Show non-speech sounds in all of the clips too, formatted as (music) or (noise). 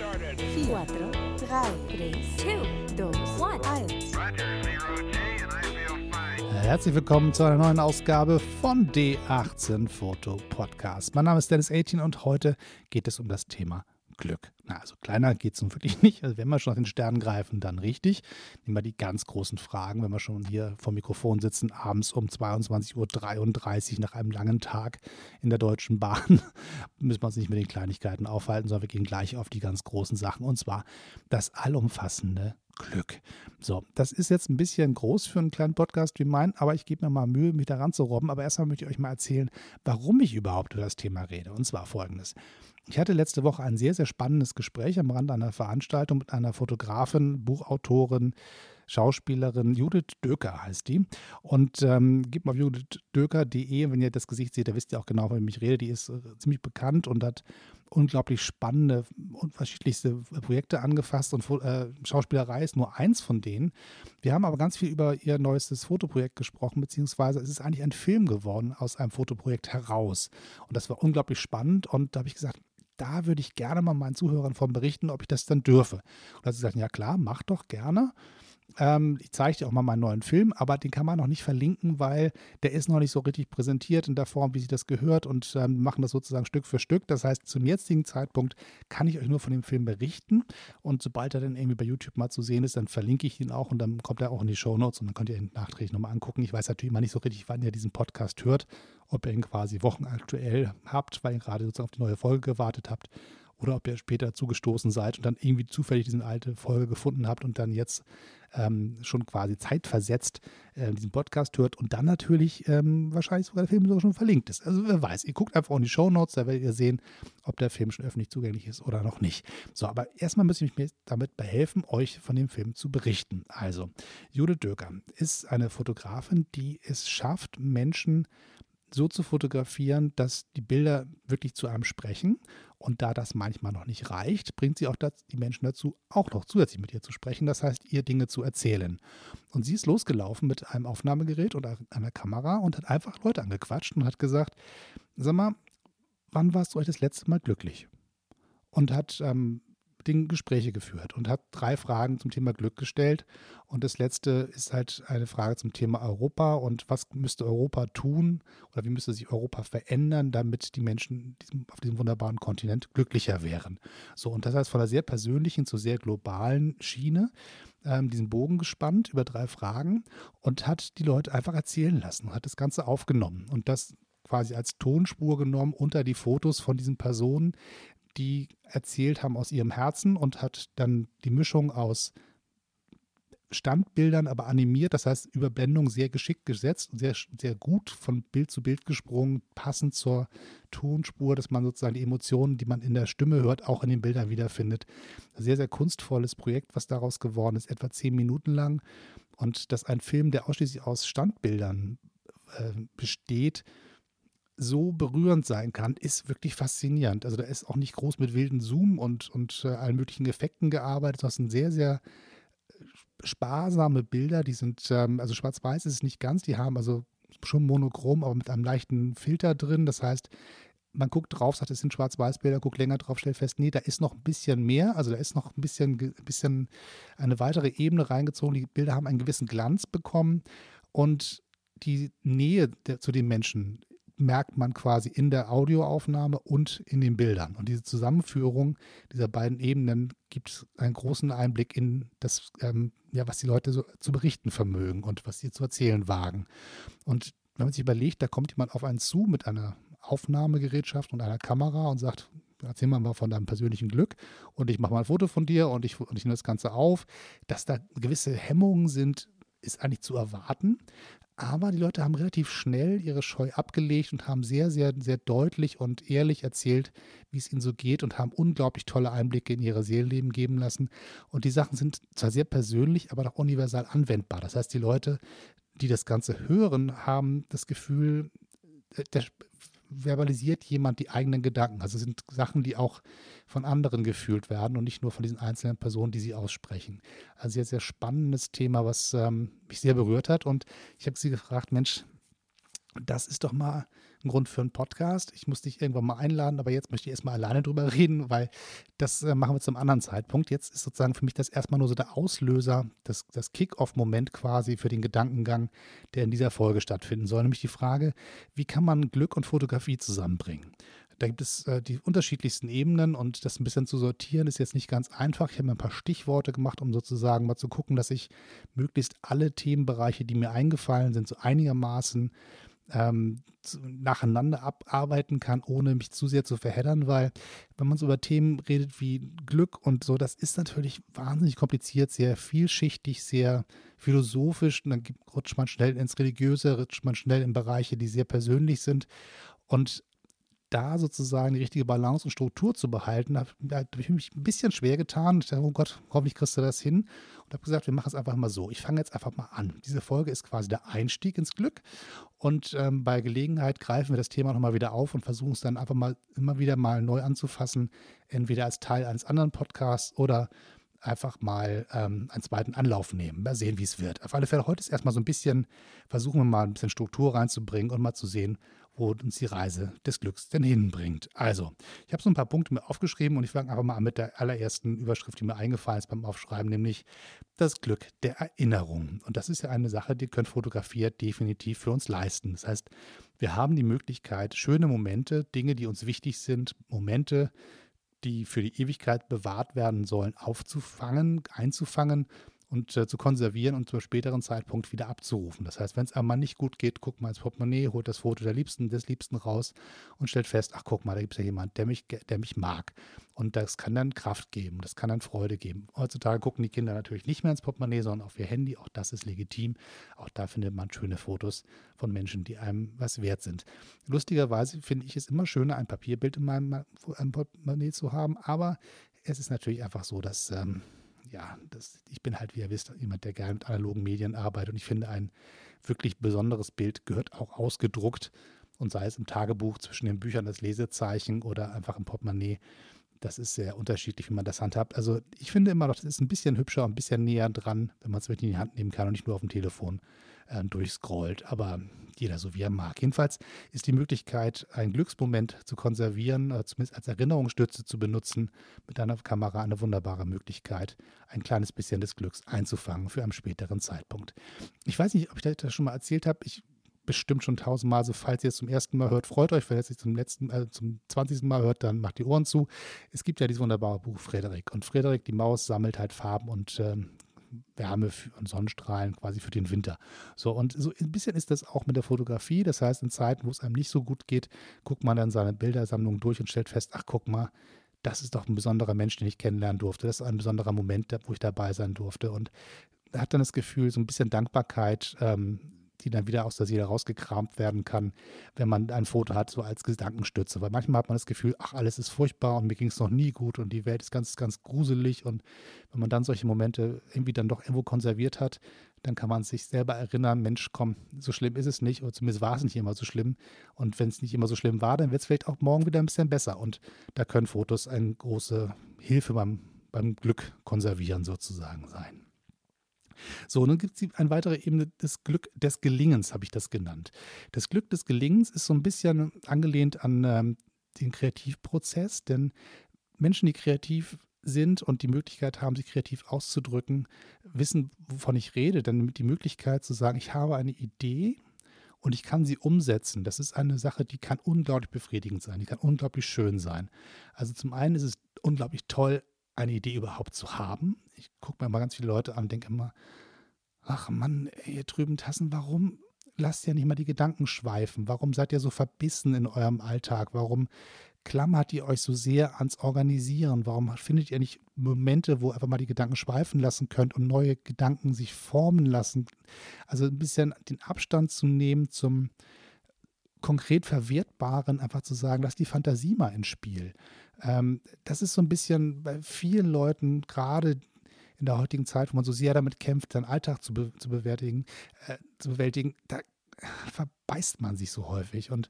started. 4, 3, 2, 2, 1. Herzlich willkommen zu einer neuen Ausgabe von D18 Foto Podcast. Mein Name ist Dennis 18 und heute geht es um das Thema Glück. Na, also kleiner geht es nun wirklich (laughs) nicht. Also wenn wir schon nach den Sternen greifen, dann richtig. Nehmen wir die ganz großen Fragen, wenn wir schon hier vor Mikrofon sitzen, abends um 22.33 Uhr nach einem langen Tag in der Deutschen Bahn, (laughs) müssen wir uns nicht mit den Kleinigkeiten aufhalten, sondern wir gehen gleich auf die ganz großen Sachen und zwar das allumfassende Glück. So, das ist jetzt ein bisschen groß für einen kleinen Podcast wie meinen, aber ich gebe mir mal Mühe, mich da ranzurobben. Aber erstmal möchte ich euch mal erzählen, warum ich überhaupt über das Thema rede. Und zwar folgendes. Ich hatte letzte Woche ein sehr, sehr spannendes Gespräch am Rand einer Veranstaltung mit einer Fotografin, Buchautorin, Schauspielerin Judith Döker heißt die. Und ähm, gebt mal judithdöker.de, wenn ihr das Gesicht seht, da wisst ihr auch genau, von wem ich rede. Die ist äh, ziemlich bekannt und hat unglaublich spannende, unterschiedlichste Projekte angefasst und äh, Schauspielerei ist nur eins von denen. Wir haben aber ganz viel über ihr neuestes Fotoprojekt gesprochen, beziehungsweise es ist eigentlich ein Film geworden aus einem Fotoprojekt heraus. Und das war unglaublich spannend und da habe ich gesagt, da würde ich gerne mal meinen Zuhörern von berichten, ob ich das dann dürfe. Und da sie gesagt, ja klar, mach doch gerne. Ähm, ich zeige dir auch mal meinen neuen Film, aber den kann man noch nicht verlinken, weil der ist noch nicht so richtig präsentiert in der Form, wie sich das gehört und ähm, machen das sozusagen Stück für Stück. Das heißt, zum jetzigen Zeitpunkt kann ich euch nur von dem Film berichten und sobald er dann irgendwie bei YouTube mal zu sehen ist, dann verlinke ich ihn auch und dann kommt er auch in die Show Notes und dann könnt ihr ihn nachträglich nochmal angucken. Ich weiß natürlich immer nicht so richtig, wann ihr diesen Podcast hört, ob ihr ihn quasi wochenaktuell habt, weil ihr gerade sozusagen auf die neue Folge gewartet habt oder ob ihr später zugestoßen seid und dann irgendwie zufällig diese alte Folge gefunden habt und dann jetzt ähm, schon quasi zeitversetzt äh, diesen Podcast hört und dann natürlich ähm, wahrscheinlich sogar der Film sogar schon verlinkt ist. Also wer weiß, ihr guckt einfach in die Show Notes, da werdet ihr sehen, ob der Film schon öffentlich zugänglich ist oder noch nicht. So, aber erstmal müsste ich mir damit behelfen, euch von dem Film zu berichten. Also, Judith Döker ist eine Fotografin, die es schafft, Menschen so zu fotografieren, dass die Bilder wirklich zu einem sprechen und da das manchmal noch nicht reicht, bringt sie auch das, die Menschen dazu, auch noch zusätzlich mit ihr zu sprechen, das heißt, ihr Dinge zu erzählen. Und sie ist losgelaufen mit einem Aufnahmegerät und einer Kamera und hat einfach Leute angequatscht und hat gesagt, sag mal, wann warst du euch das letzte Mal glücklich? Und hat ähm, Dingen Gespräche geführt und hat drei Fragen zum Thema Glück gestellt. Und das letzte ist halt eine Frage zum Thema Europa und was müsste Europa tun oder wie müsste sich Europa verändern, damit die Menschen auf diesem wunderbaren Kontinent glücklicher wären. So, und das heißt von einer sehr persönlichen zu sehr globalen Schiene ähm, diesen Bogen gespannt über drei Fragen und hat die Leute einfach erzählen lassen hat das Ganze aufgenommen und das quasi als Tonspur genommen unter die Fotos von diesen Personen, die erzählt haben aus ihrem Herzen und hat dann die Mischung aus Standbildern, aber animiert, das heißt Überblendung sehr geschickt gesetzt, sehr, sehr gut von Bild zu Bild gesprungen, passend zur Tonspur, dass man sozusagen die Emotionen, die man in der Stimme hört, auch in den Bildern wiederfindet. Sehr, sehr kunstvolles Projekt, was daraus geworden ist, etwa zehn Minuten lang. Und dass ein Film, der ausschließlich aus Standbildern äh, besteht, so berührend sein kann, ist wirklich faszinierend. Also da ist auch nicht groß mit wilden Zoom und, und äh, allen möglichen Effekten gearbeitet. Das sind sehr, sehr äh, sparsame Bilder. Die sind, ähm, also schwarz-weiß ist es nicht ganz, die haben also schon monochrom, aber mit einem leichten Filter drin. Das heißt, man guckt drauf, sagt, es sind Schwarz-Weiß-Bilder, guckt länger drauf, stellt fest, nee, da ist noch ein bisschen mehr. Also da ist noch ein bisschen, ein bisschen eine weitere Ebene reingezogen. Die Bilder haben einen gewissen Glanz bekommen und die Nähe der, zu den Menschen merkt man quasi in der Audioaufnahme und in den Bildern. Und diese Zusammenführung dieser beiden Ebenen gibt einen großen Einblick in das, ähm, ja, was die Leute so zu berichten vermögen und was sie zu erzählen wagen. Und wenn man sich überlegt, da kommt jemand auf einen zu mit einer Aufnahmegerätschaft und einer Kamera und sagt, erzähl mal von deinem persönlichen Glück und ich mache mal ein Foto von dir und ich, und ich nehme das Ganze auf, dass da gewisse Hemmungen sind, ist eigentlich zu erwarten. Aber die Leute haben relativ schnell ihre Scheu abgelegt und haben sehr, sehr, sehr deutlich und ehrlich erzählt, wie es ihnen so geht und haben unglaublich tolle Einblicke in ihre Seelenleben geben lassen. Und die Sachen sind zwar sehr persönlich, aber auch universal anwendbar. Das heißt, die Leute, die das Ganze hören, haben das Gefühl, äh, der, verbalisiert jemand die eigenen Gedanken. Also sind Sachen, die auch von anderen gefühlt werden und nicht nur von diesen einzelnen Personen, die sie aussprechen. Also sehr, sehr spannendes Thema, was ähm, mich sehr berührt hat. Und ich habe sie gefragt, Mensch, das ist doch mal ein Grund für einen Podcast. Ich muss dich irgendwann mal einladen, aber jetzt möchte ich erstmal alleine drüber (laughs) reden, weil das äh, machen wir zum anderen Zeitpunkt. Jetzt ist sozusagen für mich das erstmal nur so der Auslöser, das, das Kick-Off-Moment quasi für den Gedankengang, der in dieser Folge stattfinden soll. Nämlich die Frage, wie kann man Glück und Fotografie zusammenbringen? Da gibt es äh, die unterschiedlichsten Ebenen und das ein bisschen zu sortieren ist jetzt nicht ganz einfach. Ich habe mir ein paar Stichworte gemacht, um sozusagen mal zu gucken, dass ich möglichst alle Themenbereiche, die mir eingefallen sind, so einigermaßen ähm, nacheinander abarbeiten kann, ohne mich zu sehr zu verheddern, weil wenn man so über Themen redet wie Glück und so, das ist natürlich wahnsinnig kompliziert, sehr vielschichtig, sehr philosophisch. Und dann rutscht man schnell ins Religiöse, rutscht man schnell in Bereiche, die sehr persönlich sind. Und da sozusagen die richtige Balance und Struktur zu behalten, da, da habe ich mich ein bisschen schwer getan. Ich dachte, oh Gott, hoffentlich kriegst du das hin. Und habe gesagt, wir machen es einfach mal so. Ich fange jetzt einfach mal an. Diese Folge ist quasi der Einstieg ins Glück. Und ähm, bei Gelegenheit greifen wir das Thema nochmal wieder auf und versuchen es dann einfach mal immer wieder mal neu anzufassen. Entweder als Teil eines anderen Podcasts oder einfach mal ähm, einen zweiten Anlauf nehmen. Mal sehen, wie es wird. Auf alle Fälle, heute ist erstmal so ein bisschen, versuchen wir mal ein bisschen Struktur reinzubringen und mal zu sehen, wo uns die Reise des Glücks denn hinbringt. Also, ich habe so ein paar Punkte mir aufgeschrieben und ich fange einfach mal an mit der allerersten Überschrift, die mir eingefallen ist beim Aufschreiben, nämlich das Glück der Erinnerung. Und das ist ja eine Sache, die können Fotografier definitiv für uns leisten. Das heißt, wir haben die Möglichkeit, schöne Momente, Dinge, die uns wichtig sind, Momente, die für die Ewigkeit bewahrt werden sollen, aufzufangen, einzufangen und äh, zu konservieren und zum späteren Zeitpunkt wieder abzurufen. Das heißt, wenn es einem mal nicht gut geht, guckt mal ins Portemonnaie, holt das Foto der Liebsten, des Liebsten raus und stellt fest, ach guck mal, da gibt es ja jemand, der mich, der mich mag. Und das kann dann Kraft geben, das kann dann Freude geben. Heutzutage gucken die Kinder natürlich nicht mehr ins Portemonnaie, sondern auf ihr Handy. Auch das ist legitim. Auch da findet man schöne Fotos von Menschen, die einem was wert sind. Lustigerweise finde ich es immer schöner, ein Papierbild in meinem Portemonnaie zu haben, aber es ist natürlich einfach so, dass ähm, ja, das, ich bin halt, wie ihr wisst, jemand, der gerne mit analogen Medien arbeitet und ich finde, ein wirklich besonderes Bild gehört auch ausgedruckt und sei es im Tagebuch zwischen den Büchern das Lesezeichen oder einfach im Portemonnaie. Das ist sehr unterschiedlich, wie man das handhabt. Also ich finde immer noch, das ist ein bisschen hübscher, ein bisschen näher dran, wenn man es mit in die Hand nehmen kann und nicht nur auf dem Telefon äh, durchscrollt. Aber jeder so wie er mag. Jedenfalls ist die Möglichkeit, einen Glücksmoment zu konservieren, äh, zumindest als Erinnerungsstütze zu benutzen, mit einer Kamera eine wunderbare Möglichkeit, ein kleines bisschen des Glücks einzufangen für einen späteren Zeitpunkt. Ich weiß nicht, ob ich das schon mal erzählt habe. Ich bestimmt schon tausendmal. So, falls ihr es zum ersten Mal hört, freut euch. Wenn ihr es zum letzten, äh, zum zwanzigsten Mal hört, dann macht die Ohren zu. Es gibt ja dieses wunderbare Buch Frederik. Und Frederik, die Maus, sammelt halt Farben und ähm, Wärme und Sonnenstrahlen quasi für den Winter. So, und so ein bisschen ist das auch mit der Fotografie. Das heißt, in Zeiten, wo es einem nicht so gut geht, guckt man dann seine Bildersammlung durch und stellt fest, ach guck mal, das ist doch ein besonderer Mensch, den ich kennenlernen durfte. Das ist ein besonderer Moment, wo ich dabei sein durfte. Und hat dann das Gefühl, so ein bisschen Dankbarkeit, ähm, die dann wieder aus der Seele rausgekramt werden kann, wenn man ein Foto hat, so als Gedankenstütze. Weil manchmal hat man das Gefühl, ach, alles ist furchtbar und mir ging es noch nie gut und die Welt ist ganz, ganz gruselig. Und wenn man dann solche Momente irgendwie dann doch irgendwo konserviert hat, dann kann man sich selber erinnern, Mensch, komm, so schlimm ist es nicht, oder zumindest war es nicht immer so schlimm. Und wenn es nicht immer so schlimm war, dann wird es vielleicht auch morgen wieder ein bisschen besser. Und da können Fotos eine große Hilfe beim, beim Glück konservieren sozusagen sein. So, und dann gibt es eine weitere Ebene, das Glück des Gelingens, habe ich das genannt. Das Glück des Gelingens ist so ein bisschen angelehnt an ähm, den Kreativprozess, denn Menschen, die kreativ sind und die Möglichkeit haben, sich kreativ auszudrücken, wissen, wovon ich rede. Denn die Möglichkeit zu sagen, ich habe eine Idee und ich kann sie umsetzen, das ist eine Sache, die kann unglaublich befriedigend sein, die kann unglaublich schön sein. Also zum einen ist es unglaublich toll, eine Idee überhaupt zu haben. Ich gucke mir mal ganz viele Leute an und denke immer, ach Mann, ihr trüben Tassen, warum lasst ihr nicht mal die Gedanken schweifen? Warum seid ihr so verbissen in eurem Alltag? Warum klammert ihr euch so sehr ans Organisieren? Warum findet ihr nicht Momente, wo einfach mal die Gedanken schweifen lassen könnt und neue Gedanken sich formen lassen? Also ein bisschen den Abstand zu nehmen zum konkret Verwertbaren, einfach zu sagen, lass die Fantasie mal ins Spiel. Ähm, das ist so ein bisschen bei vielen Leuten, gerade in der heutigen Zeit, wo man so sehr damit kämpft, seinen Alltag zu, be zu, bewältigen, äh, zu bewältigen, da verbeißt man sich so häufig. Und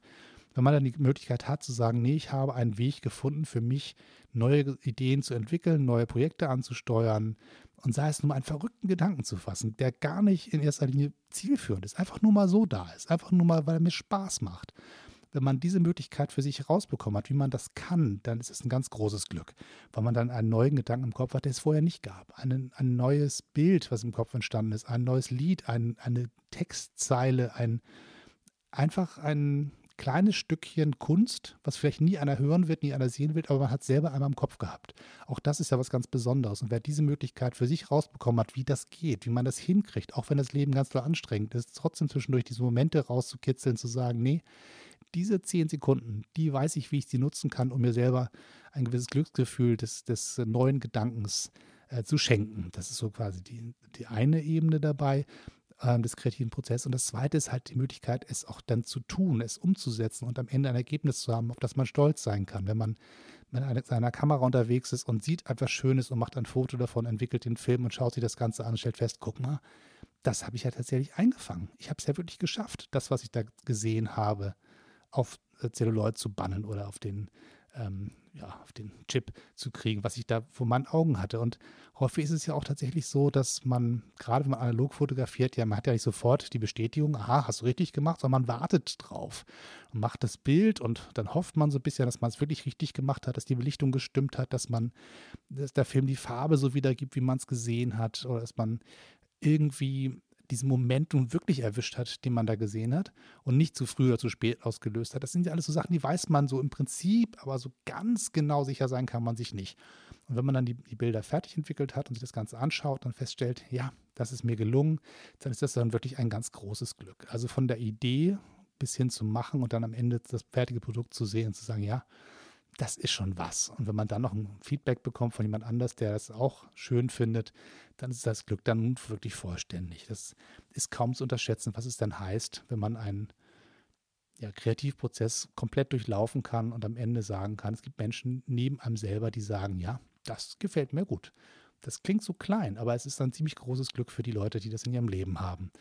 wenn man dann die Möglichkeit hat zu sagen, nee, ich habe einen Weg gefunden für mich, neue Ideen zu entwickeln, neue Projekte anzusteuern und sei es nur einen verrückten Gedanken zu fassen, der gar nicht in erster Linie zielführend ist, einfach nur mal so da ist, einfach nur mal, weil er mir Spaß macht wenn man diese Möglichkeit für sich herausbekommen hat, wie man das kann, dann ist es ein ganz großes Glück, weil man dann einen neuen Gedanken im Kopf hat, der es vorher nicht gab. Einen, ein neues Bild, was im Kopf entstanden ist, ein neues Lied, ein, eine Textzeile, ein einfach ein kleines Stückchen Kunst, was vielleicht nie einer hören wird, nie einer sehen wird, aber man hat selber einmal im Kopf gehabt. Auch das ist ja was ganz Besonderes. Und wer diese Möglichkeit für sich rausbekommen hat, wie das geht, wie man das hinkriegt, auch wenn das Leben ganz doll anstrengend ist, trotzdem zwischendurch diese Momente rauszukitzeln, zu sagen, nee, diese zehn Sekunden, die weiß ich, wie ich sie nutzen kann, um mir selber ein gewisses Glücksgefühl des, des neuen Gedankens äh, zu schenken. Das ist so quasi die, die eine Ebene dabei ähm, des kreativen Prozesses. Und das zweite ist halt die Möglichkeit, es auch dann zu tun, es umzusetzen und am Ende ein Ergebnis zu haben, auf das man stolz sein kann. Wenn man mit seiner Kamera unterwegs ist und sieht etwas Schönes und macht ein Foto davon, entwickelt den Film und schaut sich das Ganze an und stellt fest, guck mal, das habe ich ja tatsächlich eingefangen. Ich habe es ja wirklich geschafft, das, was ich da gesehen habe, auf äh, Zelluloid zu bannen oder auf den ähm, ja, auf den Chip zu kriegen, was ich da vor meinen Augen hatte. Und häufig ist es ja auch tatsächlich so, dass man, gerade wenn man analog fotografiert, ja, man hat ja nicht sofort die Bestätigung, aha, hast du richtig gemacht, sondern man wartet drauf und macht das Bild und dann hofft man so ein bisschen, dass man es wirklich richtig gemacht hat, dass die Belichtung gestimmt hat, dass man, dass der Film die Farbe so wiedergibt, wie man es gesehen hat oder dass man irgendwie diesen Momentum wirklich erwischt hat, den man da gesehen hat und nicht zu früh oder zu spät ausgelöst hat. Das sind ja alles so Sachen, die weiß man so im Prinzip, aber so ganz genau sicher sein kann man sich nicht. Und wenn man dann die, die Bilder fertig entwickelt hat und sich das Ganze anschaut und feststellt, ja, das ist mir gelungen, dann ist das dann wirklich ein ganz großes Glück. Also von der Idee bis hin zum Machen und dann am Ende das fertige Produkt zu sehen und zu sagen, ja, das ist schon was. Und wenn man dann noch ein Feedback bekommt von jemand anders, der das auch schön findet, dann ist das Glück dann wirklich vollständig. Das ist kaum zu unterschätzen, was es dann heißt, wenn man einen ja, Kreativprozess komplett durchlaufen kann und am Ende sagen kann, es gibt Menschen neben einem selber, die sagen, ja, das gefällt mir gut. Das klingt so klein, aber es ist ein ziemlich großes Glück für die Leute, die das in ihrem Leben haben.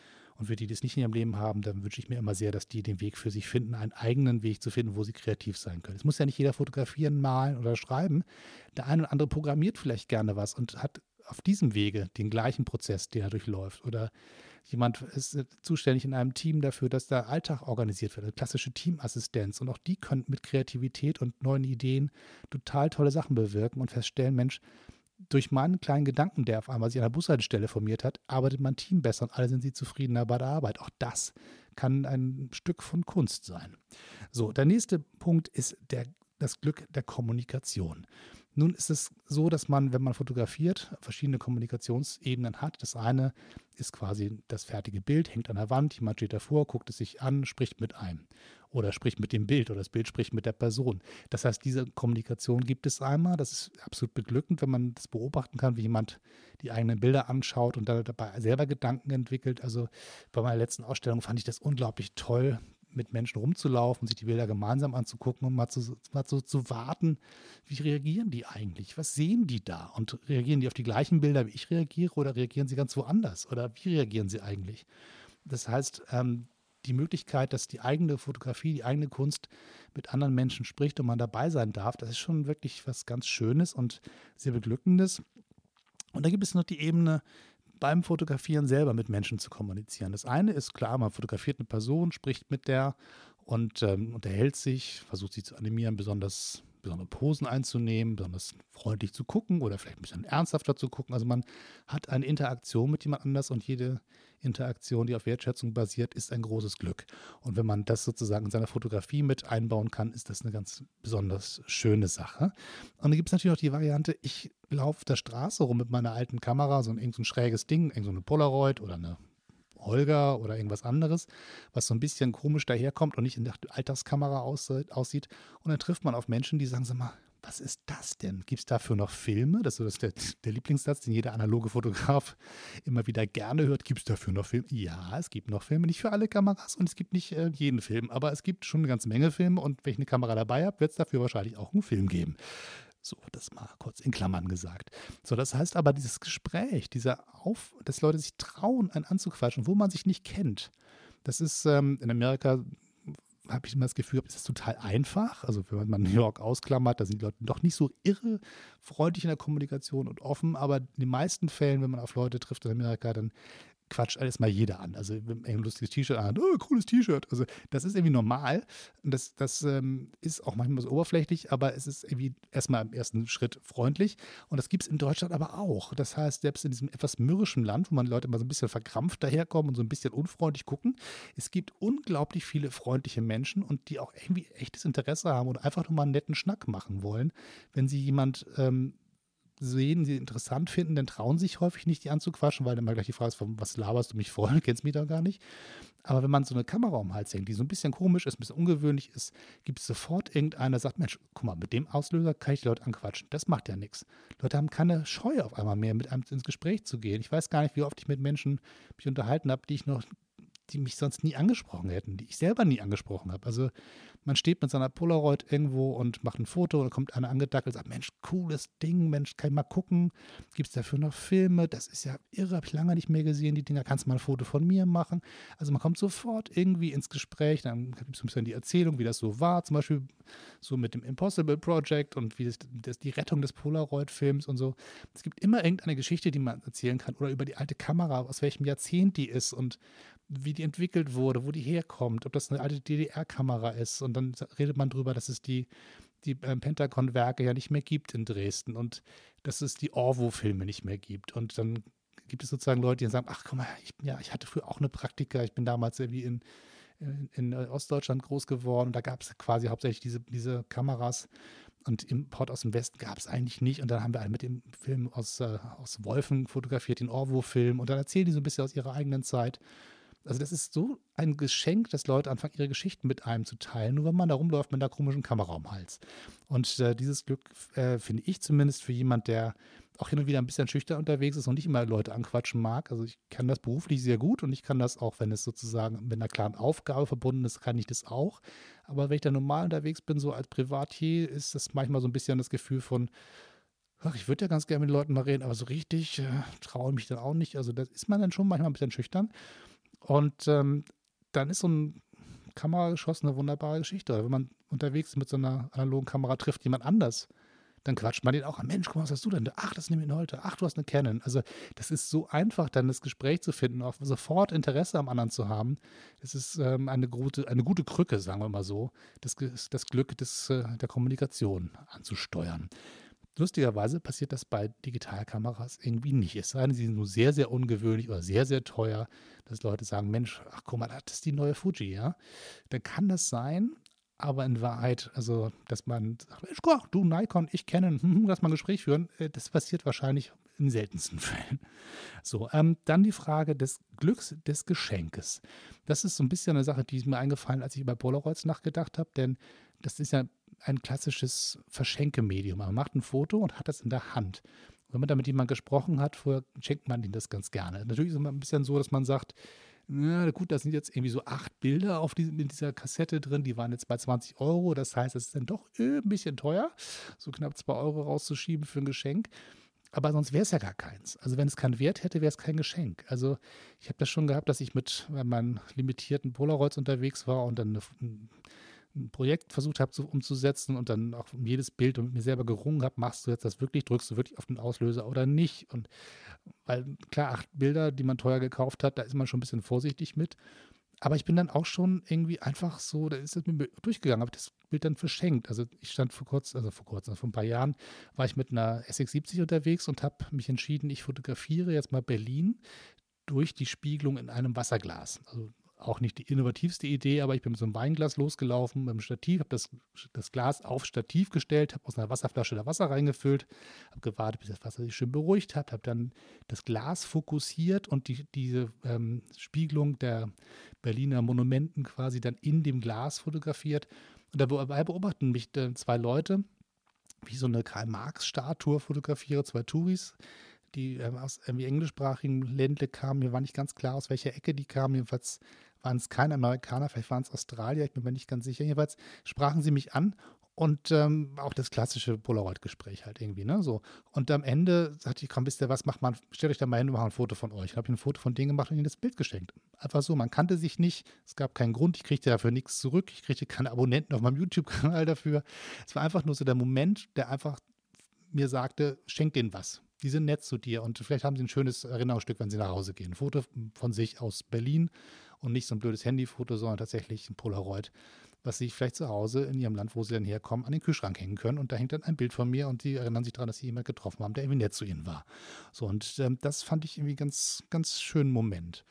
Und für die, die es nicht in ihrem Leben haben, dann wünsche ich mir immer sehr, dass die den Weg für sich finden, einen eigenen Weg zu finden, wo sie kreativ sein können. Es muss ja nicht jeder fotografieren, malen oder schreiben. Der eine oder andere programmiert vielleicht gerne was und hat auf diesem Wege den gleichen Prozess, den er durchläuft. Oder jemand ist zuständig in einem Team dafür, dass der Alltag organisiert wird, eine klassische Teamassistenz. Und auch die können mit Kreativität und neuen Ideen total tolle Sachen bewirken und feststellen, Mensch, durch meinen kleinen Gedanken, der auf einmal sich an der Bushaltestelle formiert hat, arbeitet mein Team besser und alle sind sie zufriedener bei der Arbeit. Auch das kann ein Stück von Kunst sein. So, der nächste Punkt ist der, das Glück der Kommunikation. Nun ist es so, dass man, wenn man fotografiert, verschiedene Kommunikationsebenen hat. Das eine ist quasi das fertige Bild, hängt an der Wand, jemand steht davor, guckt es sich an, spricht mit einem oder spricht mit dem Bild oder das Bild spricht mit der Person. Das heißt, diese Kommunikation gibt es einmal. Das ist absolut beglückend, wenn man das beobachten kann, wie jemand die eigenen Bilder anschaut und dabei selber Gedanken entwickelt. Also bei meiner letzten Ausstellung fand ich das unglaublich toll, mit Menschen rumzulaufen, sich die Bilder gemeinsam anzugucken und mal zu, mal zu, zu warten, wie reagieren die eigentlich? Was sehen die da? Und reagieren die auf die gleichen Bilder, wie ich reagiere, oder reagieren sie ganz woanders? Oder wie reagieren sie eigentlich? Das heißt, ähm, die Möglichkeit, dass die eigene Fotografie, die eigene Kunst mit anderen Menschen spricht und man dabei sein darf, das ist schon wirklich was ganz Schönes und sehr Beglückendes. Und da gibt es noch die Ebene, beim Fotografieren selber mit Menschen zu kommunizieren. Das eine ist klar, man fotografiert eine Person, spricht mit der und ähm, unterhält sich, versucht sie zu animieren, besonders besondere Posen einzunehmen, besonders freundlich zu gucken oder vielleicht ein bisschen ernsthafter zu gucken. Also man hat eine Interaktion mit jemand anders und jede Interaktion, die auf Wertschätzung basiert, ist ein großes Glück. Und wenn man das sozusagen in seiner Fotografie mit einbauen kann, ist das eine ganz besonders schöne Sache. Und dann gibt es natürlich auch die Variante, ich laufe auf der Straße rum mit meiner alten Kamera, so ein, irgend so ein schräges Ding, irgend so eine Polaroid oder eine Holger oder irgendwas anderes, was so ein bisschen komisch daherkommt und nicht in der Alltagskamera aussieht. Und dann trifft man auf Menschen, die sagen, sag mal, was ist das denn? Gibt es dafür noch Filme? Das ist der, der Lieblingssatz, den jeder analoge Fotograf (laughs) immer wieder gerne hört. Gibt es dafür noch Filme? Ja, es gibt noch Filme, nicht für alle Kameras und es gibt nicht äh, jeden Film, aber es gibt schon eine ganze Menge Filme und wenn ich eine Kamera dabei habe, wird es dafür wahrscheinlich auch einen Film geben. So, das mal kurz in Klammern gesagt. So, das heißt aber, dieses Gespräch, dieser Auf, dass Leute sich trauen, einen anzuquatschen, wo man sich nicht kennt, das ist ähm, in Amerika habe ich immer das Gefühl, ist total einfach. Also wenn man New York ausklammert, da sind die Leute doch nicht so irre freundlich in der Kommunikation und offen. Aber in den meisten Fällen, wenn man auf Leute trifft in Amerika, dann quatscht alles mal jeder an. Also ein lustiges T-Shirt an, oh, cooles T-Shirt. Also das ist irgendwie normal. Und das, das ähm, ist auch manchmal so oberflächlich, aber es ist irgendwie erstmal im ersten Schritt freundlich. Und das gibt es in Deutschland aber auch. Das heißt, selbst in diesem etwas mürrischen Land, wo man Leute immer so ein bisschen verkrampft daherkommen und so ein bisschen unfreundlich gucken, es gibt unglaublich viele freundliche Menschen und die auch irgendwie echtes Interesse haben und einfach nur mal einen netten Schnack machen wollen. Wenn sie jemand ähm, sehen, sie interessant finden, dann trauen sich häufig nicht, die anzuquatschen, weil dann mal gleich die Frage ist, was laberst du mich? Du (laughs) kennst mich doch gar nicht. Aber wenn man so eine Kamera um den Hals hängt, die so ein bisschen komisch ist, ein bisschen ungewöhnlich ist, gibt es sofort irgendeiner, der sagt, Mensch, guck mal, mit dem Auslöser kann ich die Leute anquatschen. Das macht ja nichts. Leute haben keine Scheu auf einmal mehr, mit einem ins Gespräch zu gehen. Ich weiß gar nicht, wie oft ich mit Menschen mich unterhalten habe, die ich noch die mich sonst nie angesprochen hätten, die ich selber nie angesprochen habe. Also man steht mit seiner Polaroid irgendwo und macht ein Foto und kommt einer angedackelt und sagt, Mensch, cooles Ding, Mensch, kann ich mal gucken, gibt es dafür noch Filme, das ist ja irre, habe ich lange nicht mehr gesehen, die Dinger, kannst du mal ein Foto von mir machen? Also man kommt sofort irgendwie ins Gespräch, dann gibt es ein bisschen die Erzählung, wie das so war, zum Beispiel so mit dem Impossible Project und wie das, das die Rettung des Polaroid-Films und so. Es gibt immer irgendeine Geschichte, die man erzählen kann oder über die alte Kamera, aus welchem Jahrzehnt die ist und wie die entwickelt wurde, wo die herkommt, ob das eine alte DDR-Kamera ist. Und dann redet man darüber, dass es die, die äh, Pentagon-Werke ja nicht mehr gibt in Dresden und dass es die Orwo-Filme nicht mehr gibt. Und dann gibt es sozusagen Leute, die sagen, ach guck mal, ich, ja, ich hatte früher auch eine Praktika, ich bin damals irgendwie in, in, in Ostdeutschland groß geworden und da gab es quasi hauptsächlich diese, diese Kameras und Import aus dem Westen gab es eigentlich nicht. Und dann haben wir halt mit dem Film aus, äh, aus Wolfen fotografiert, den Orwo-Film. Und dann erzählen die so ein bisschen aus ihrer eigenen Zeit. Also das ist so ein Geschenk, dass Leute anfangen, ihre Geschichten mit einem zu teilen, nur wenn man da rumläuft mit einer komischen Kamera am Hals. Und äh, dieses Glück äh, finde ich zumindest für jemand, der auch hin und wieder ein bisschen schüchtern unterwegs ist und nicht immer Leute anquatschen mag. Also ich kann das beruflich sehr gut und ich kann das auch, wenn es sozusagen mit einer klaren Aufgabe verbunden ist, kann ich das auch. Aber wenn ich da normal unterwegs bin, so als Privatier, ist das manchmal so ein bisschen das Gefühl von, ach, ich würde ja ganz gerne mit Leuten mal reden, aber so richtig äh, traue ich mich dann auch nicht. Also das ist man dann schon manchmal ein bisschen schüchtern. Und ähm, dann ist so ein Kamerageschoss eine wunderbare Geschichte. Wenn man unterwegs mit so einer analogen Kamera trifft jemand anders, dann quatscht man den auch. Mensch, guck mal, was hast du denn? Ach, das nehme ich heute. Ach, du hast eine Canon. Also, das ist so einfach, dann das Gespräch zu finden, auch sofort Interesse am anderen zu haben. Das ist ähm, eine, gute, eine gute Krücke, sagen wir mal so, das, das Glück des, äh, der Kommunikation anzusteuern. Lustigerweise passiert das bei Digitalkameras irgendwie nicht. Es sei denn, sie sind nur sehr, sehr ungewöhnlich oder sehr, sehr teuer, dass Leute sagen, Mensch, ach guck mal, das ist die neue Fuji, ja. Dann kann das sein, aber in Wahrheit, also, dass man sagt, Mensch, guck, du Nikon, ich kenne, hm, hm, lass mal ein Gespräch führen, äh, das passiert wahrscheinlich in seltensten (laughs) Fällen. So, ähm, dann die Frage des Glücks des Geschenkes. Das ist so ein bisschen eine Sache, die ist mir eingefallen, als ich über Polaroids nachgedacht habe, denn das ist ja ein klassisches Verschenkemedium. Man macht ein Foto und hat das in der Hand. Wenn man damit jemand gesprochen hat, vorher schenkt man ihm das ganz gerne. Natürlich ist es immer ein bisschen so, dass man sagt, na gut, da sind jetzt irgendwie so acht Bilder auf diesem, in dieser Kassette drin, die waren jetzt bei 20 Euro. Das heißt, es ist dann doch ein bisschen teuer, so knapp zwei Euro rauszuschieben für ein Geschenk. Aber sonst wäre es ja gar keins. Also wenn es keinen Wert hätte, wäre es kein Geschenk. Also ich habe das schon gehabt, dass ich mit meinen limitierten Polaroids unterwegs war und dann eine, ein Projekt versucht habe umzusetzen und dann auch um jedes Bild und mit mir selber gerungen habe, machst du jetzt das wirklich, drückst du wirklich auf den Auslöser oder nicht? Und weil klar, acht Bilder, die man teuer gekauft hat, da ist man schon ein bisschen vorsichtig mit. Aber ich bin dann auch schon irgendwie einfach so, da ist es mir durchgegangen, habe das Bild dann verschenkt. Also ich stand vor kurzem, also vor kurzem, also vor ein paar Jahren, war ich mit einer SX70 unterwegs und habe mich entschieden, ich fotografiere jetzt mal Berlin durch die Spiegelung in einem Wasserglas. Also auch nicht die innovativste Idee, aber ich bin mit so einem Weinglas losgelaufen, mit dem Stativ, habe das, das Glas auf Stativ gestellt, habe aus einer Wasserflasche da Wasser reingefüllt, habe gewartet, bis das Wasser sich schön beruhigt hat, habe dann das Glas fokussiert und die, diese ähm, Spiegelung der Berliner Monumenten quasi dann in dem Glas fotografiert. Und dabei beobachten mich äh, zwei Leute, wie so eine Karl-Marx-Statue fotografiere, zwei Touris, die ähm, aus irgendwie englischsprachigen Ländle kamen. Mir war nicht ganz klar, aus welcher Ecke die kamen. Jedenfalls waren es keine Amerikaner, vielleicht waren es Australier, ich bin mir nicht ganz sicher. Jedenfalls sprachen sie mich an und ähm, auch das klassische Polaroid-Gespräch halt irgendwie, ne? So. Und am Ende sagte ich, komm, wisst ihr was, macht man, stellt euch da mal hin und macht ein Foto von euch. Ich habe ein Foto von denen gemacht und ihnen das Bild geschenkt. Einfach so, man kannte sich nicht, es gab keinen Grund, ich kriegte dafür nichts zurück, ich kriegte keine Abonnenten auf meinem YouTube-Kanal dafür. Es war einfach nur so der Moment, der einfach mir sagte, schenk denen was. Die sind nett zu dir und vielleicht haben sie ein schönes Erinnerungsstück, wenn sie nach Hause gehen. Ein Foto von sich aus Berlin und nicht so ein blödes Handyfoto, sondern tatsächlich ein Polaroid, was sie vielleicht zu Hause in ihrem Land, wo sie dann herkommen, an den Kühlschrank hängen können. Und da hängt dann ein Bild von mir und sie erinnern sich daran, dass sie jemanden getroffen haben, der irgendwie nett zu ihnen war. So, und ähm, das fand ich irgendwie ganz, ganz schönen Moment.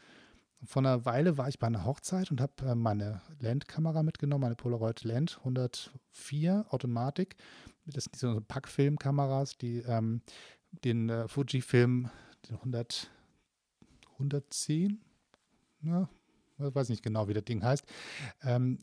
Vor einer Weile war ich bei einer Hochzeit und habe äh, meine Landkamera mitgenommen, meine Polaroid Land 104 Automatik. Das sind so Packfilmkameras, die ähm, den äh, Fujifilm, den 100, 110, ja, ich weiß nicht genau, wie das Ding heißt. Ähm,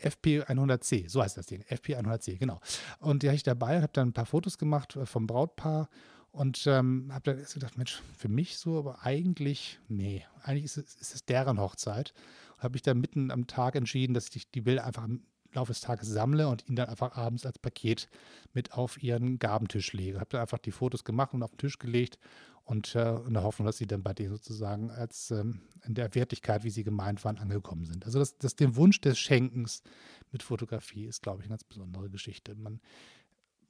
FP100C, so heißt das Ding, FP100C, genau. Und die hatte ich dabei und habe dann ein paar Fotos gemacht äh, vom Brautpaar und ähm, habe dann gedacht, Mensch, für mich so, aber eigentlich, nee, eigentlich ist es, ist es deren Hochzeit. Habe ich dann mitten am Tag entschieden, dass ich die Bilder einfach Laufe des Tages sammle und ihn dann einfach abends als Paket mit auf ihren Gabentisch lege. Habe dann einfach die Fotos gemacht und auf den Tisch gelegt und äh, in der Hoffnung, dass sie dann bei denen sozusagen als ähm, in der Wertigkeit, wie sie gemeint waren, angekommen sind. Also das, das den Wunsch des Schenkens mit Fotografie ist, glaube ich, eine ganz besondere Geschichte. Man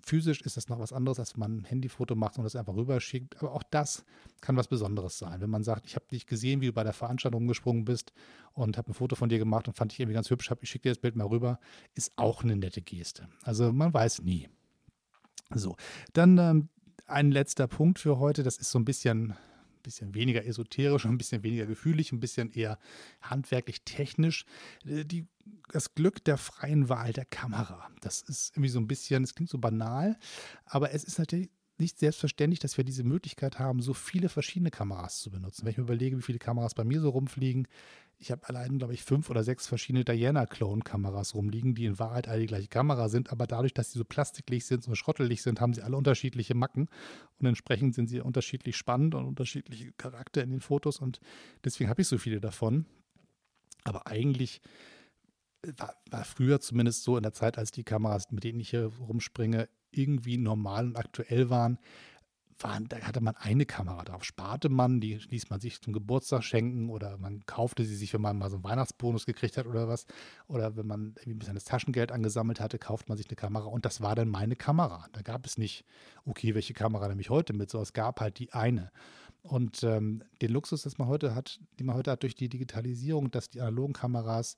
Physisch ist das noch was anderes, als wenn man ein Handyfoto macht und das einfach rüberschickt. Aber auch das kann was Besonderes sein. Wenn man sagt, ich habe dich gesehen, wie du bei der Veranstaltung umgesprungen bist und habe ein Foto von dir gemacht und fand dich irgendwie ganz hübsch, ich schicke dir das Bild mal rüber, ist auch eine nette Geste. Also man weiß nie. So, dann ähm, ein letzter Punkt für heute. Das ist so ein bisschen bisschen weniger esoterisch, (laughs) ein bisschen weniger gefühlig, ein bisschen eher handwerklich technisch. Äh, die, das Glück der freien Wahl der Kamera. Das ist irgendwie so ein bisschen, es klingt so banal, aber es ist natürlich nicht selbstverständlich, dass wir diese Möglichkeit haben, so viele verschiedene Kameras zu benutzen. Wenn ich mir überlege, wie viele Kameras bei mir so rumfliegen, ich habe allein, glaube ich, fünf oder sechs verschiedene Diana-Clone-Kameras rumliegen, die in Wahrheit alle die gleiche Kamera sind, aber dadurch, dass sie so plastiklich sind, so schrottelig sind, haben sie alle unterschiedliche Macken und entsprechend sind sie unterschiedlich spannend und unterschiedliche Charakter in den Fotos und deswegen habe ich so viele davon. Aber eigentlich war, war früher zumindest so in der Zeit, als die Kameras, mit denen ich hier rumspringe, irgendwie normal und aktuell waren, waren, da hatte man eine Kamera drauf. Sparte man, die ließ man sich zum Geburtstag schenken oder man kaufte sie sich, wenn man mal so einen Weihnachtsbonus gekriegt hat oder was. Oder wenn man irgendwie ein bisschen das Taschengeld angesammelt hatte, kauft man sich eine Kamera und das war dann meine Kamera. Da gab es nicht, okay, welche Kamera nehme ich heute mit, sondern es gab halt die eine. Und ähm, den Luxus, das man heute hat, die man heute hat durch die Digitalisierung, dass die analogen Kameras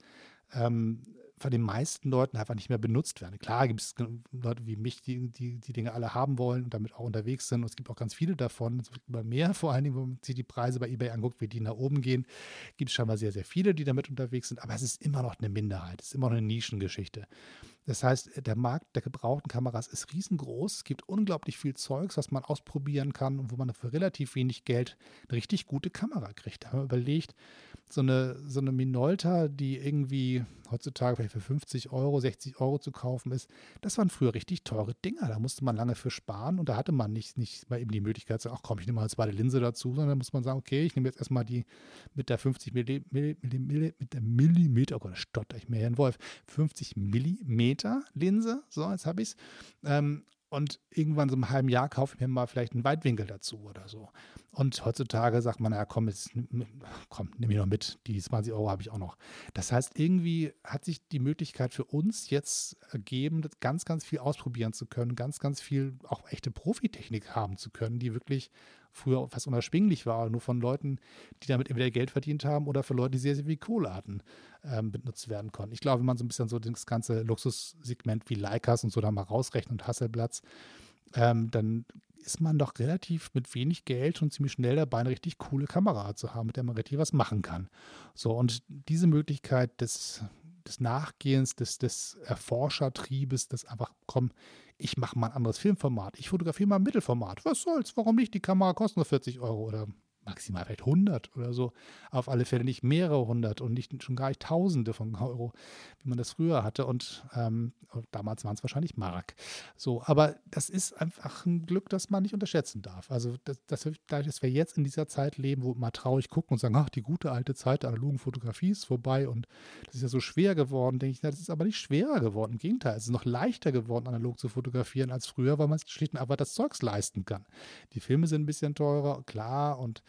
ähm, von den meisten Leuten einfach nicht mehr benutzt werden. Klar gibt es Leute wie mich, die, die die Dinge alle haben wollen und damit auch unterwegs sind. Und es gibt auch ganz viele davon, es gibt immer mehr, (laughs) vor allen Dingen, wenn man sich die Preise bei eBay anguckt, wie die nach oben gehen, gibt es scheinbar sehr, sehr viele, die damit unterwegs sind. Aber es ist immer noch eine Minderheit, es ist immer noch eine Nischengeschichte. Das heißt, der Markt der gebrauchten Kameras ist riesengroß. Es gibt unglaublich viel Zeugs, was man ausprobieren kann und wo man für relativ wenig Geld eine richtig gute Kamera kriegt. Da haben wir überlegt, so eine, so eine Minolta, die irgendwie heutzutage vielleicht für 50 Euro, 60 Euro zu kaufen ist, das waren früher richtig teure Dinger. Da musste man lange für sparen und da hatte man nicht, nicht mal eben die Möglichkeit zu sagen, ach komm, ich nehme mal eine zweite Linse dazu, sondern da muss man sagen, okay, ich nehme jetzt erstmal die mit der 50 Milli, Milli, Milli, mit der Millimeter, oh Gott, stotter ich mir hier in Wolf, 50 Millimeter Linse, so, jetzt habe ich es. Ähm, und irgendwann so im halben Jahr kaufe ich mir mal vielleicht einen Weitwinkel dazu oder so. Und heutzutage sagt man, ja komm, jetzt, komm, nimm ich noch mit, die 20 Euro habe ich auch noch. Das heißt, irgendwie hat sich die Möglichkeit für uns jetzt ergeben, ganz, ganz viel ausprobieren zu können, ganz, ganz viel auch echte Profitechnik haben zu können, die wirklich früher fast unerschwinglich war, nur von Leuten, die damit entweder Geld verdient haben oder für Leute, die sehr, sehr viel Kohle hatten, ähm, benutzt werden konnten. Ich glaube, wenn man so ein bisschen so das ganze Luxussegment wie Leicas und so da mal rausrechnet und Hasselblatts, ähm, dann ist man doch relativ mit wenig Geld schon ziemlich schnell dabei, eine richtig coole Kamera zu haben, mit der man richtig was machen kann. So, und diese Möglichkeit des, des Nachgehens, des, des Erforschertriebes, des einfach, komm, ich mache mal ein anderes Filmformat. Ich fotografiere mal ein Mittelformat. Was soll's? Warum nicht? Die Kamera kostet nur 40 Euro oder maximal vielleicht 100 oder so. Auf alle Fälle nicht mehrere hundert und nicht schon gar nicht Tausende von Euro, wie man das früher hatte. Und ähm, damals waren es wahrscheinlich Mark. So, aber das ist einfach ein Glück, das man nicht unterschätzen darf. Also, das, das, dass wir jetzt in dieser Zeit leben, wo mal traurig gucken und sagen, ach, die gute alte Zeit der analogen Fotografie ist vorbei und das ist ja so schwer geworden, denke ich, na, das ist aber nicht schwerer geworden. Im Gegenteil, es ist noch leichter geworden, analog zu fotografieren als früher, weil man schlicht und einfach das Zeugs leisten kann. Die Filme sind ein bisschen teurer, klar, und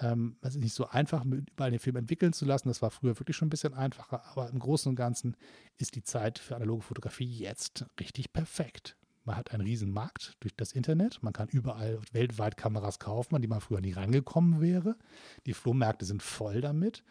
ähm, es ist nicht so einfach, überall den Film entwickeln zu lassen. Das war früher wirklich schon ein bisschen einfacher, aber im Großen und Ganzen ist die Zeit für analoge Fotografie jetzt richtig perfekt. Man hat einen riesen Markt durch das Internet. Man kann überall weltweit Kameras kaufen, an die man früher nie rangekommen wäre. Die Flohmärkte sind voll damit.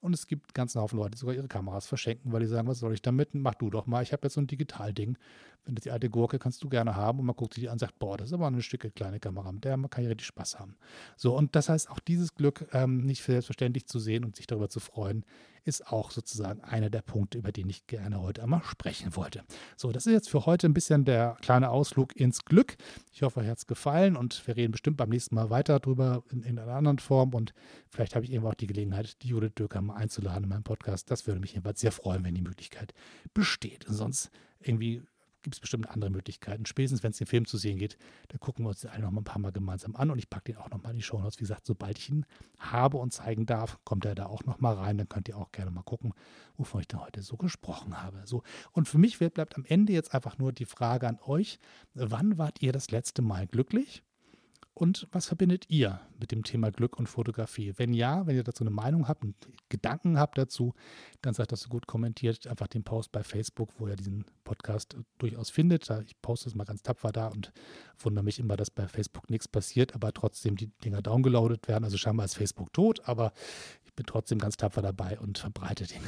Und es gibt ganz Haufen Leute, die sogar ihre Kameras verschenken, weil die sagen, was soll ich damit? Mach du doch mal. Ich habe jetzt so ein Digitalding. Wenn das die alte Gurke kannst du gerne haben. Und man guckt sich die an und sagt, boah, das ist aber eine Stücke kleine Kamera. Mit der kann ich richtig Spaß haben. So, und das heißt, auch dieses Glück ähm, nicht für selbstverständlich zu sehen und sich darüber zu freuen, ist auch sozusagen einer der Punkte, über den ich gerne heute einmal sprechen wollte. So, das ist jetzt für heute ein bisschen der kleine Ausflug ins Glück. Ich hoffe, euch hat es gefallen und wir reden bestimmt beim nächsten Mal weiter darüber in, in einer anderen Form und vielleicht habe ich irgendwann auch die Gelegenheit, die Judith Döker mal einzuladen in meinem Podcast. Das würde mich jedenfalls sehr freuen, wenn die Möglichkeit besteht. Und sonst irgendwie gibt es bestimmt andere Möglichkeiten. Spätestens, wenn es den Film zu sehen geht, dann gucken wir uns den alle noch mal ein paar Mal gemeinsam an und ich packe den auch noch mal in die Show Notes. Wie gesagt, sobald ich ihn habe und zeigen darf, kommt er da auch noch mal rein. Dann könnt ihr auch gerne mal gucken, wovon ich da heute so gesprochen habe. So. Und für mich bleibt am Ende jetzt einfach nur die Frage an euch, wann wart ihr das letzte Mal glücklich? Und was verbindet ihr mit dem Thema Glück und Fotografie? Wenn ja, wenn ihr dazu eine Meinung habt und Gedanken habt dazu, dann seid das so gut kommentiert. Einfach den Post bei Facebook, wo ihr diesen Podcast durchaus findet. Ich poste es mal ganz tapfer da und wundere mich immer, dass bei Facebook nichts passiert, aber trotzdem die Dinger downgeloadet werden. Also scheinbar ist Facebook tot, aber ich bin trotzdem ganz tapfer dabei und verbreite den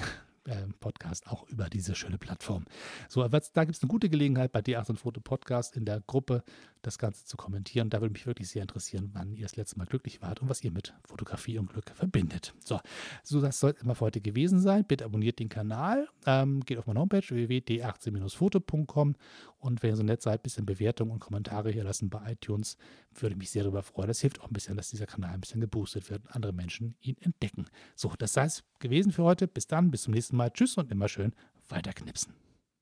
äh, Podcast auch über diese schöne Plattform. So, da gibt es eine gute Gelegenheit bei D8 Foto Podcast in der Gruppe das Ganze zu kommentieren. Da würde mich wirklich sehr interessieren, wann ihr das letzte Mal glücklich wart und was ihr mit Fotografie und Glück verbindet. So, so das soll immer für heute gewesen sein. Bitte abonniert den Kanal, ähm, geht auf meine Homepage www.d18-foto.com und wenn ihr so nett seid, ein bisschen Bewertung und Kommentare hier lassen bei iTunes, würde mich sehr darüber freuen. Das hilft auch ein bisschen, dass dieser Kanal ein bisschen geboostet wird und andere Menschen ihn entdecken. So, das sei es gewesen für heute. Bis dann, bis zum nächsten Mal. Tschüss und immer schön weiterknipsen.